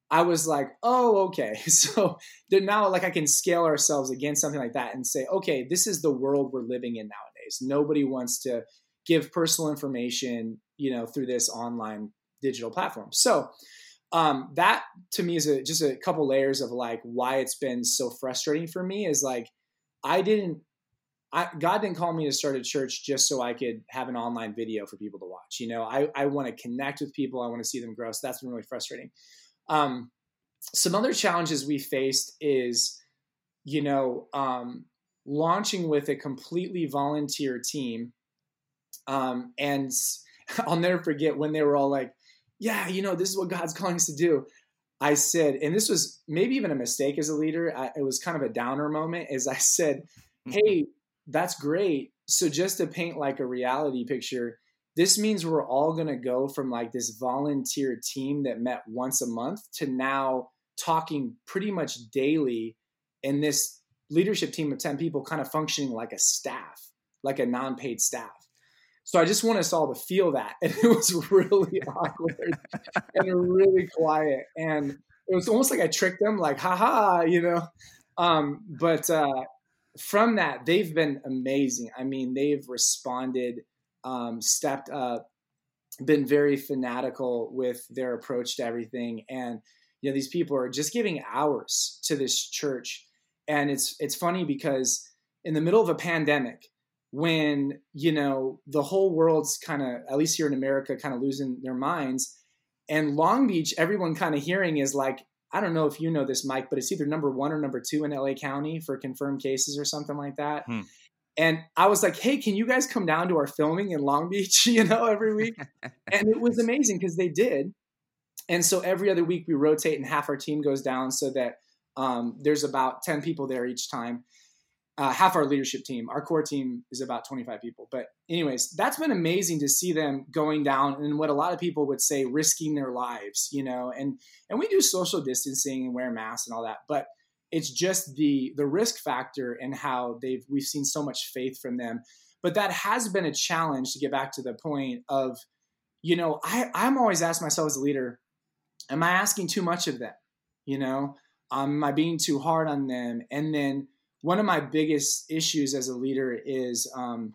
I was like, oh, okay. (laughs) So now, like, I can scale ourselves against something like that and say, okay, this is the world we're living in nowadays. Nobody wants to give personal information, you know, through this online digital platform. So um, that to me is a, just a couple layers of like why it's been so frustrating for me is like I didn't I, God didn't call me to start a church just so I could have an online video for people to watch. You know, I, I want to connect with people. I want to see them grow. So that's been really frustrating. Um, some other challenges we faced is, you know, um, launching with a completely volunteer team um, and (laughs) I'll never forget when they were all like, yeah, you know, this is what God's calling us to do. I said, and this was maybe even a mistake as a leader. I, it was kind of a downer moment. Is I said, mm-hmm. "Hey, that's great. So just to paint like a reality picture, this means we're all going to go from like this volunteer team that met once a month to now talking pretty much daily, in this leadership team of ten people, kind of functioning like a staff, like a non-paid staff." So I just want us all to feel that. (laughs) And it was really (laughs) awkward and really quiet. And it was almost like I tricked them, like, haha, you know. Um, but uh, from that, they've been amazing. I mean, they've responded, um, stepped up, been very fanatical with their approach to everything. And, you know, these people are just giving hours to this church. And it's it's funny because in the middle of a pandemic, when you know the whole world's kind of at least here in america kind of losing their minds. And long beach everyone kind of hearing is like i don't know if you know this mike but it's either number one or number two in la county for confirmed cases or something like that. Hmm. and i was like hey can you guys come down to our filming in long beach (laughs) you know every week? (laughs) And it was amazing because they did. And so every other week we rotate and half our team goes down so that um, there's about 10 people there each time uh, half our leadership team. Our core team is about 25 people. But, anyways, that's been amazing to see them going down and what a lot of people would say risking their lives, you know. And and we do social distancing and wear masks and all that, but it's just the the risk factor and how they've we've seen so much faith from them. But that has been a challenge to get back to the point of, you know, I I'm always asked myself as a leader, am I asking too much of them? You know, um, am I being too hard on them? And then one of my biggest issues as a leader is um,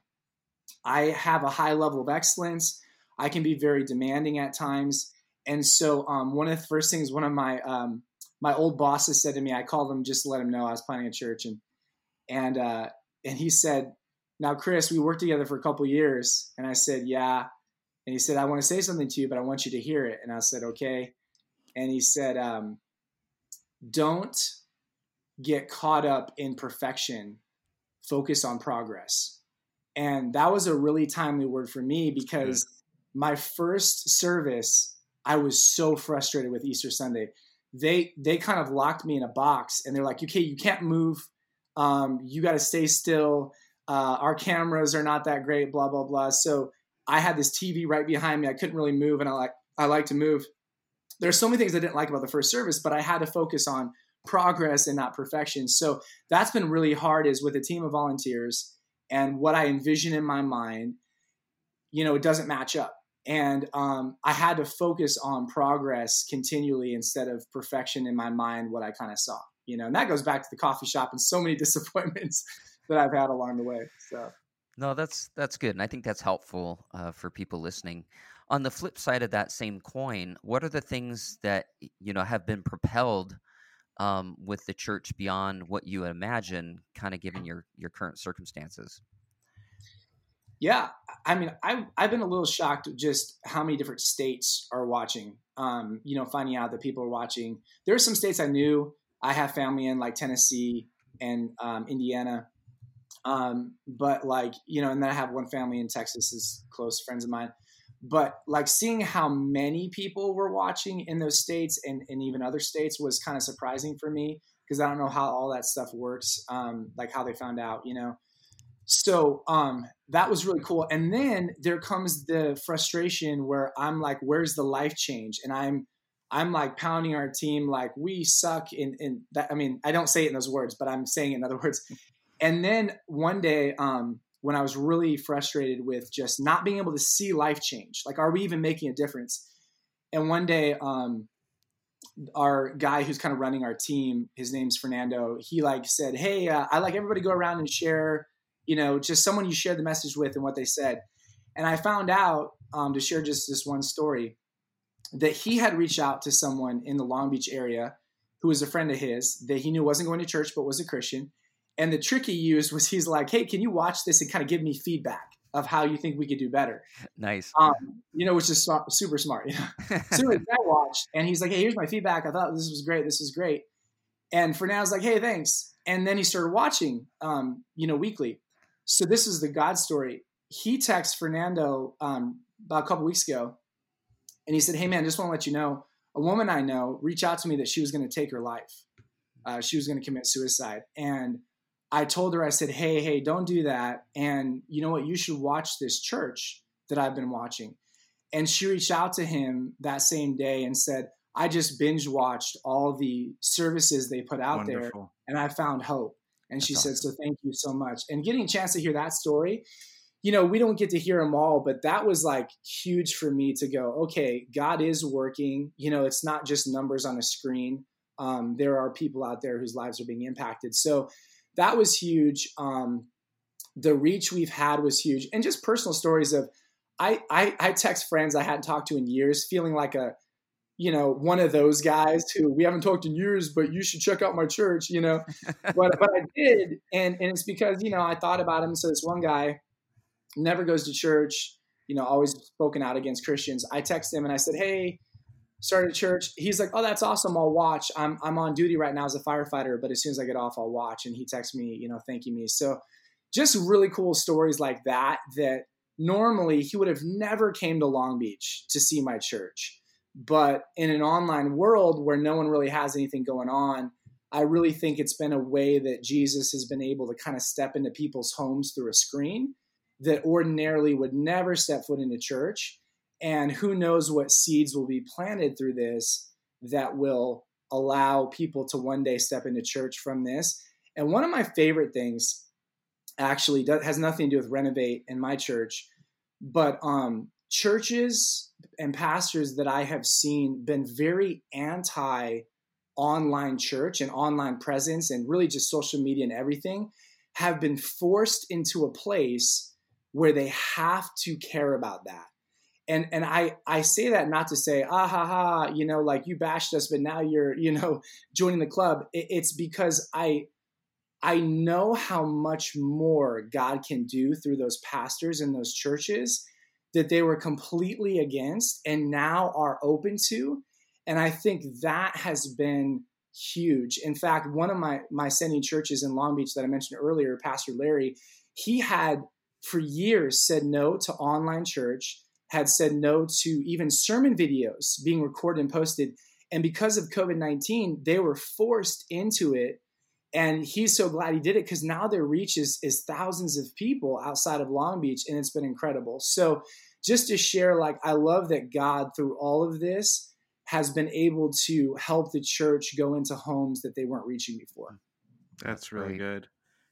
I have a high level of excellence. I can be very demanding at times. And so um, one of the first things one of my um, my old bosses said to me, I called him just to let him know I was planning a church, and and uh, and he said, "Now, Chris, we worked together for a couple years." And I said, "Yeah." And he said, "I want to say something to you, but I want you to hear it." And I said, "Okay." And he said, um, "Don't get caught up in perfection, focus on progress. And that was a really timely word for me because Good. my first service, I was so frustrated with Easter Sunday. They they kind of locked me in a box and they're like, okay, you can't move. Um, you got to stay still. Uh, our cameras are not that great, blah blah blah. So I had this TV right behind me. I couldn't really move, and I like I like to move. There's so many things I didn't like about the first service, but I had to focus on progress and not perfection. So that's been really hard is with a team of volunteers and what I envision in my mind, you know, it doesn't match up. And um, I had to focus on progress continually instead of perfection in my mind, what I kind of saw, you know, and that goes back to the coffee shop and so many (laughs) disappointments that I've had along the way. So. No, that's that's good, and I think that's helpful uh, for people listening. On the flip side of that same coin, what are the things that you know have been propelled um, with the church beyond what you imagine, kind of given your your current circumstances? Yeah, I mean, I've I've been a little shocked just how many different states are watching. Um, you know, finding out that people are watching. There are some states I knew I have family in, like Tennessee and um, Indiana. Um, but like you know, and then I have one family in Texas, is close friends of mine but like seeing how many people were watching in those states and, and even other states was kind of surprising for me because I don't know how all that stuff works, um, like how they found out, you know. So um, that was really cool. And then there comes the frustration where I'm like, "Where's the life change?" And I'm I'm like pounding our team like we suck in in that. I mean, I don't say it in those words, but I'm saying it in other words. And then one day, um, when I was really frustrated with just not being able to see life change. Like, are we even making a difference? And one day, um, our guy who's kind of running our team, his name's Fernando. He like said, "Hey, uh, I like everybody go around and share, you know, just someone you share the message with and what they said." And I found out um, to share just this one story that he had reached out to someone in the Long Beach area who was a friend of his that he knew wasn't going to church but was a Christian, and the trick he used was he's like, hey, can you watch this and kind of give me feedback of how you think we could do better? Nice. Um, you know, which is super smart. You know? (laughs) so I watched and he's like, hey, here's my feedback. I thought this was great. This is great. And Fernando's like, hey, thanks. And then he started watching, um, you know, weekly. So this is the God story. He texted Fernando um, about a couple weeks ago and he said, hey, man, just want to let you know, a woman I know reached out to me that she was going to take her life. Uh, she was going to commit suicide. And I told her, I said, hey, hey, don't do that. And you know what? You should watch this church that I've been watching. And she reached out to him that same day and said, I just binge watched all the services they put out Wonderful. there and I found hope. And That's she awesome. said, So thank you so much. And getting a chance to hear that story, you know, we don't get to hear them all, but that was like huge for me to go, okay, God is working. You know, it's not just numbers on a screen. Um, there are people out there whose lives are being impacted. So that was huge. Um, the reach we've had was huge, and just personal stories of I, I I text friends I hadn't talked to in years, feeling like a you know one of those guys who we haven't talked in years, but you should check out my church, you know. (laughs) but but I did, and and it's because you know I thought about him. So this one guy never goes to church, you know, always spoken out against Christians. I text him and I said, hey started church. He's like, "Oh, that's awesome. I'll watch. I'm I'm on duty right now as a firefighter, but as soon as I get off, I'll watch." And he texts me, you know, thanking me. So just really cool stories like that that normally he would have never came to Long Beach to see my church. But in an online world where no one really has anything going on, I really think it's been a way that Jesus has been able to kind of step into people's homes through a screen that ordinarily would never step foot into church. And who knows what seeds will be planted through this that will allow people to one day step into church from this. And one of my favorite things actually does, has nothing to do with renovate in my church, but um, churches and pastors that I have seen been very anti online church and online presence and really just social media and everything have been forced into a place where they have to care about that. And and I I say that not to say ah ha ha you know like you bashed us but now you're you know (laughs) joining the club. It, it's because I I know how much more God can do through those pastors and those churches that they were completely against and now are open to. And I think that has been huge. In fact, one of my my sending churches in Long Beach that I mentioned earlier, Pastor Larry, he had for years said no to online church, had said no to even sermon videos being recorded and posted. And because of COVID 19, they were forced into it. And he's so glad he did it because now their reach is, is thousands of people outside of Long Beach, and it's been incredible. So, just to share, like, I love that God, through all of this, has been able to help the church go into homes that they weren't reaching before. That's really good.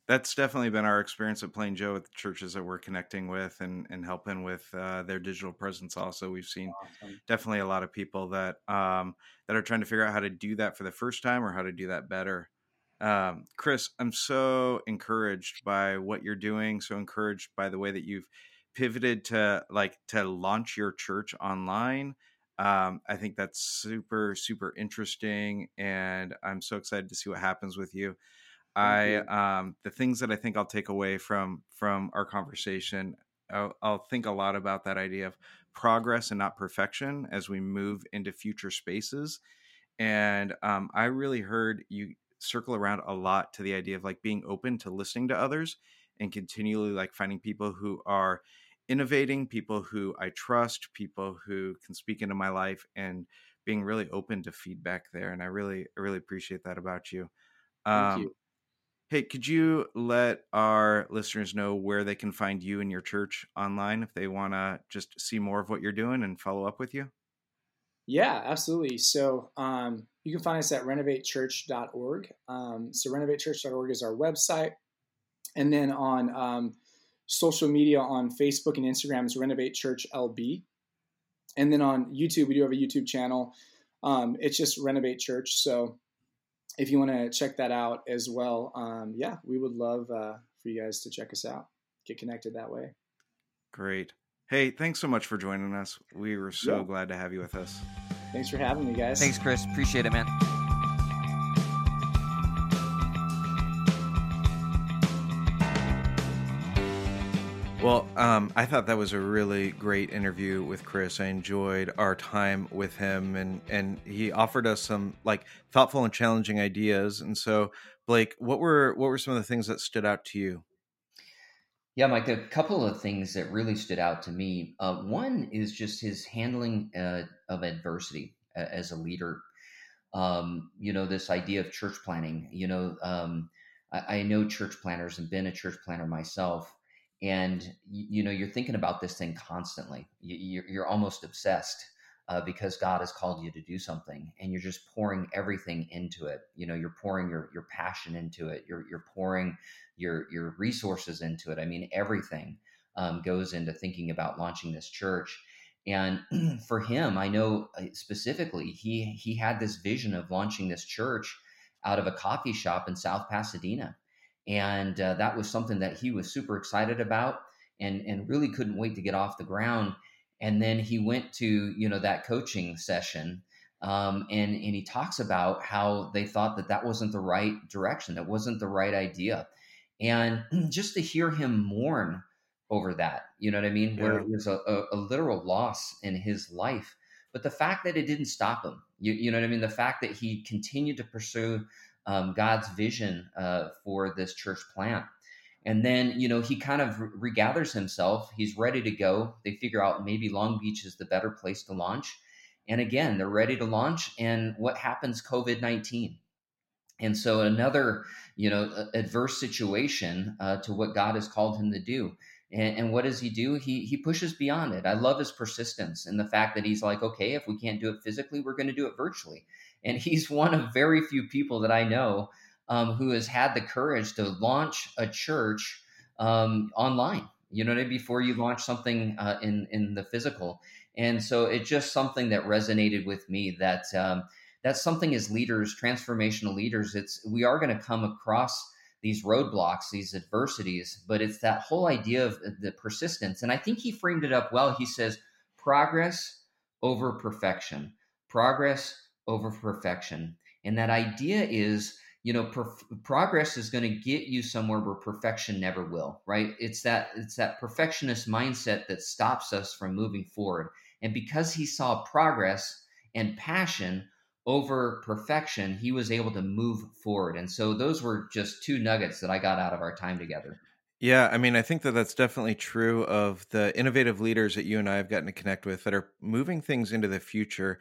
That's definitely been our experience at Plain Joe with the churches that we're connecting with and, and helping with uh, their digital presence. Also, we've seen awesome. definitely a lot of people that um, that are trying to figure out how to do that for the first time or how to do that better. Um, Chris, I'm so encouraged by what you're doing. So encouraged by the way that you've pivoted to like to launch your church online um, I think that's super, super interesting, and I'm so excited to see what happens with you. I um, the things that I think I'll take away from from our conversation, I'll, I'll, think a lot about that idea of progress and not perfection as we move into future spaces. And um, I really heard you circle around a lot to the idea of like being open to listening to others and continually like finding people who are innovating, people who I trust, people who can speak into my life, and being really open to feedback there. And I really, I really appreciate that about you. Um, you. Hey, could you let our listeners know where they can find you and your church online if they want to just see more of what you're doing and follow up with you? Yeah, absolutely. So um, you can find us at renovatechurch.org. Um, so renovatechurch.org is our website. And then on um, social media on Facebook and Instagram is Renovate Church LB. And then on YouTube, we do have a YouTube channel. Um, it's just Renovate Church. So if you want to check that out as well, um, yeah, we would love uh, for you guys to check us out, get connected that way. Great. Hey, thanks so much for joining us. We were so yeah. glad to have you with us. Thanks for having me, guys. Thanks, Chris. Appreciate it, man. Well, um, I thought that was a really great interview with Chris. I enjoyed our time with him, and and he offered us some like thoughtful and challenging ideas. And so, Blake, what were what were some of the things that stood out to you? Yeah, Mike, a couple of things that really stood out to me. Uh, one is just his handling uh, of adversity as a leader. Um, you know, this idea of church planting. You know, um, I, I know church planters and been a church planter myself and you, know you're thinking about this thing constantly. You, are you're almost obsessed uh, because god has called you to do something and you're just pouring everything into it. You know you're pouring your your passion into it. You're you're pouring your your resources into it. I mean everything um, goes into thinking about launching this church. And (clears throat) for him i know uh, specifically he he had this vision of launching this church out of a coffee shop in south pasadena and uh, that was something that he was super excited about and and really couldn't wait to get off the ground. And then he went to you know that coaching session um, and and he talks about how they thought that that wasn't the right direction that wasn't the right idea. And (clears throat) just to hear him mourn over that you know what i mean? Yeah. where it was a, a, a literal loss in his life. But the fact that it didn't stop him you, you know what i mean? The fact that he continued to pursue um, God's vision uh, for this church plant. And then, you know, he kind of regathers himself. He's ready to go. They figure out maybe Long Beach is the better place to launch. And again, they're ready to launch. And what happens? COVID 19. And so another, you know, adverse situation uh, to what God has called him to do. And, and, what does he do? He he pushes beyond it. I love his persistence and the fact that he's like, okay, if we can't do it physically, we're going to do it virtually. And he's one of very few people that I know um, who has had the courage to launch a church um, online. You know, before you launch something uh, in in the physical. And so it's just something that resonated with me. That um, that's something as leaders, transformational leaders. It's we are going to come across these roadblocks, these adversities, but it's that whole idea of the persistence. And I think he framed it up well. He says, progress over perfection, progress over perfection. And that idea is, you know, per- progress is going to get you somewhere where perfection never will, right? It's that it's that perfectionist mindset that stops us from moving forward. And because he saw progress and passion over perfection, he was able to move forward. And so those were just two nuggets that I got out of our time together. Yeah, I mean, I think that that's definitely true of the innovative leaders that you and I have gotten to connect with that are moving things into the future.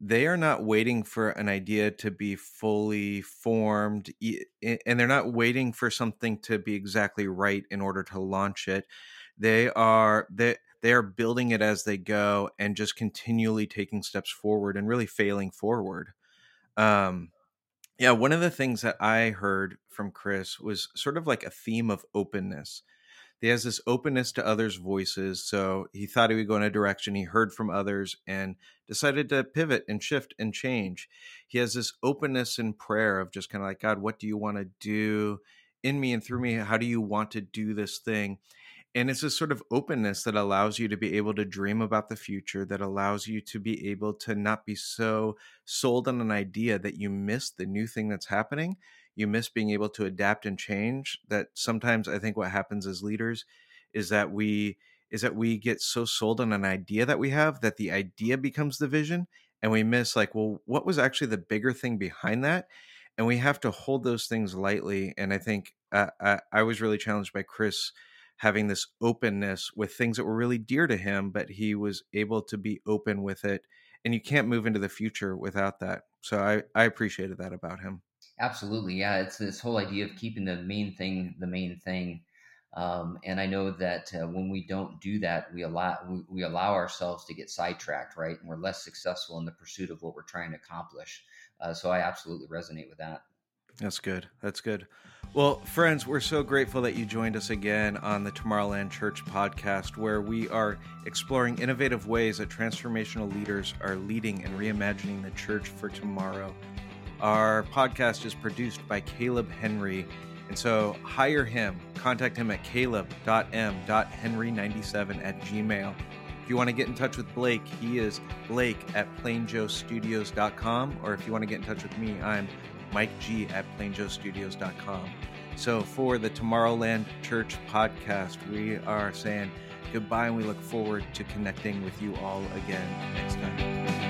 They are not waiting for an idea to be fully formed, and they're not waiting for something to be exactly right in order to launch it. They are they they are building it as they go and just continually taking steps forward and really failing forward. Um, yeah, one of the things that I heard from Chris was sort of like a theme of openness. He has this openness to others' voices. So he thought he would go in a direction. He heard from others and decided to pivot and shift and change. He has this openness in prayer of just kind of like, God, what do you want to do in me and through me? How do you want to do this thing? and it's this sort of openness that allows you to be able to dream about the future that allows you to be able to not be so sold on an idea that you miss the new thing that's happening you miss being able to adapt and change that sometimes i think what happens as leaders is that we is that we get so sold on an idea that we have that the idea becomes the vision and we miss like well what was actually the bigger thing behind that and we have to hold those things lightly and i think uh, I, I was really challenged by chris having this openness with things that were really dear to him, but he was able to be open with it. And you can't move into the future without that. So I, I appreciated that about him. Absolutely. Yeah. It's this whole idea of keeping the main thing the main thing. Um, and I know that uh, when we don't do that, we allow we, we, allow ourselves to get sidetracked, right? And we're less successful in the pursuit of what we're trying to accomplish. Uh, so I absolutely resonate with that. That's good. That's good. Well, friends, we're so grateful that you joined us again on the Tomorrowland Church podcast, where we are exploring innovative ways that transformational leaders are leading and reimagining the church for tomorrow. Our podcast is produced by Caleb Henry. And so hire him, contact him at caleb.m.henry97 at gmail. If you want to get in touch with Blake, he is blake at plainjoestudios.com. Or if you want to get in touch with me, I'm Mike G at plainjoestudios.com. So for the Tomorrowland Church podcast, we are saying goodbye and we look forward to connecting with you all again next time.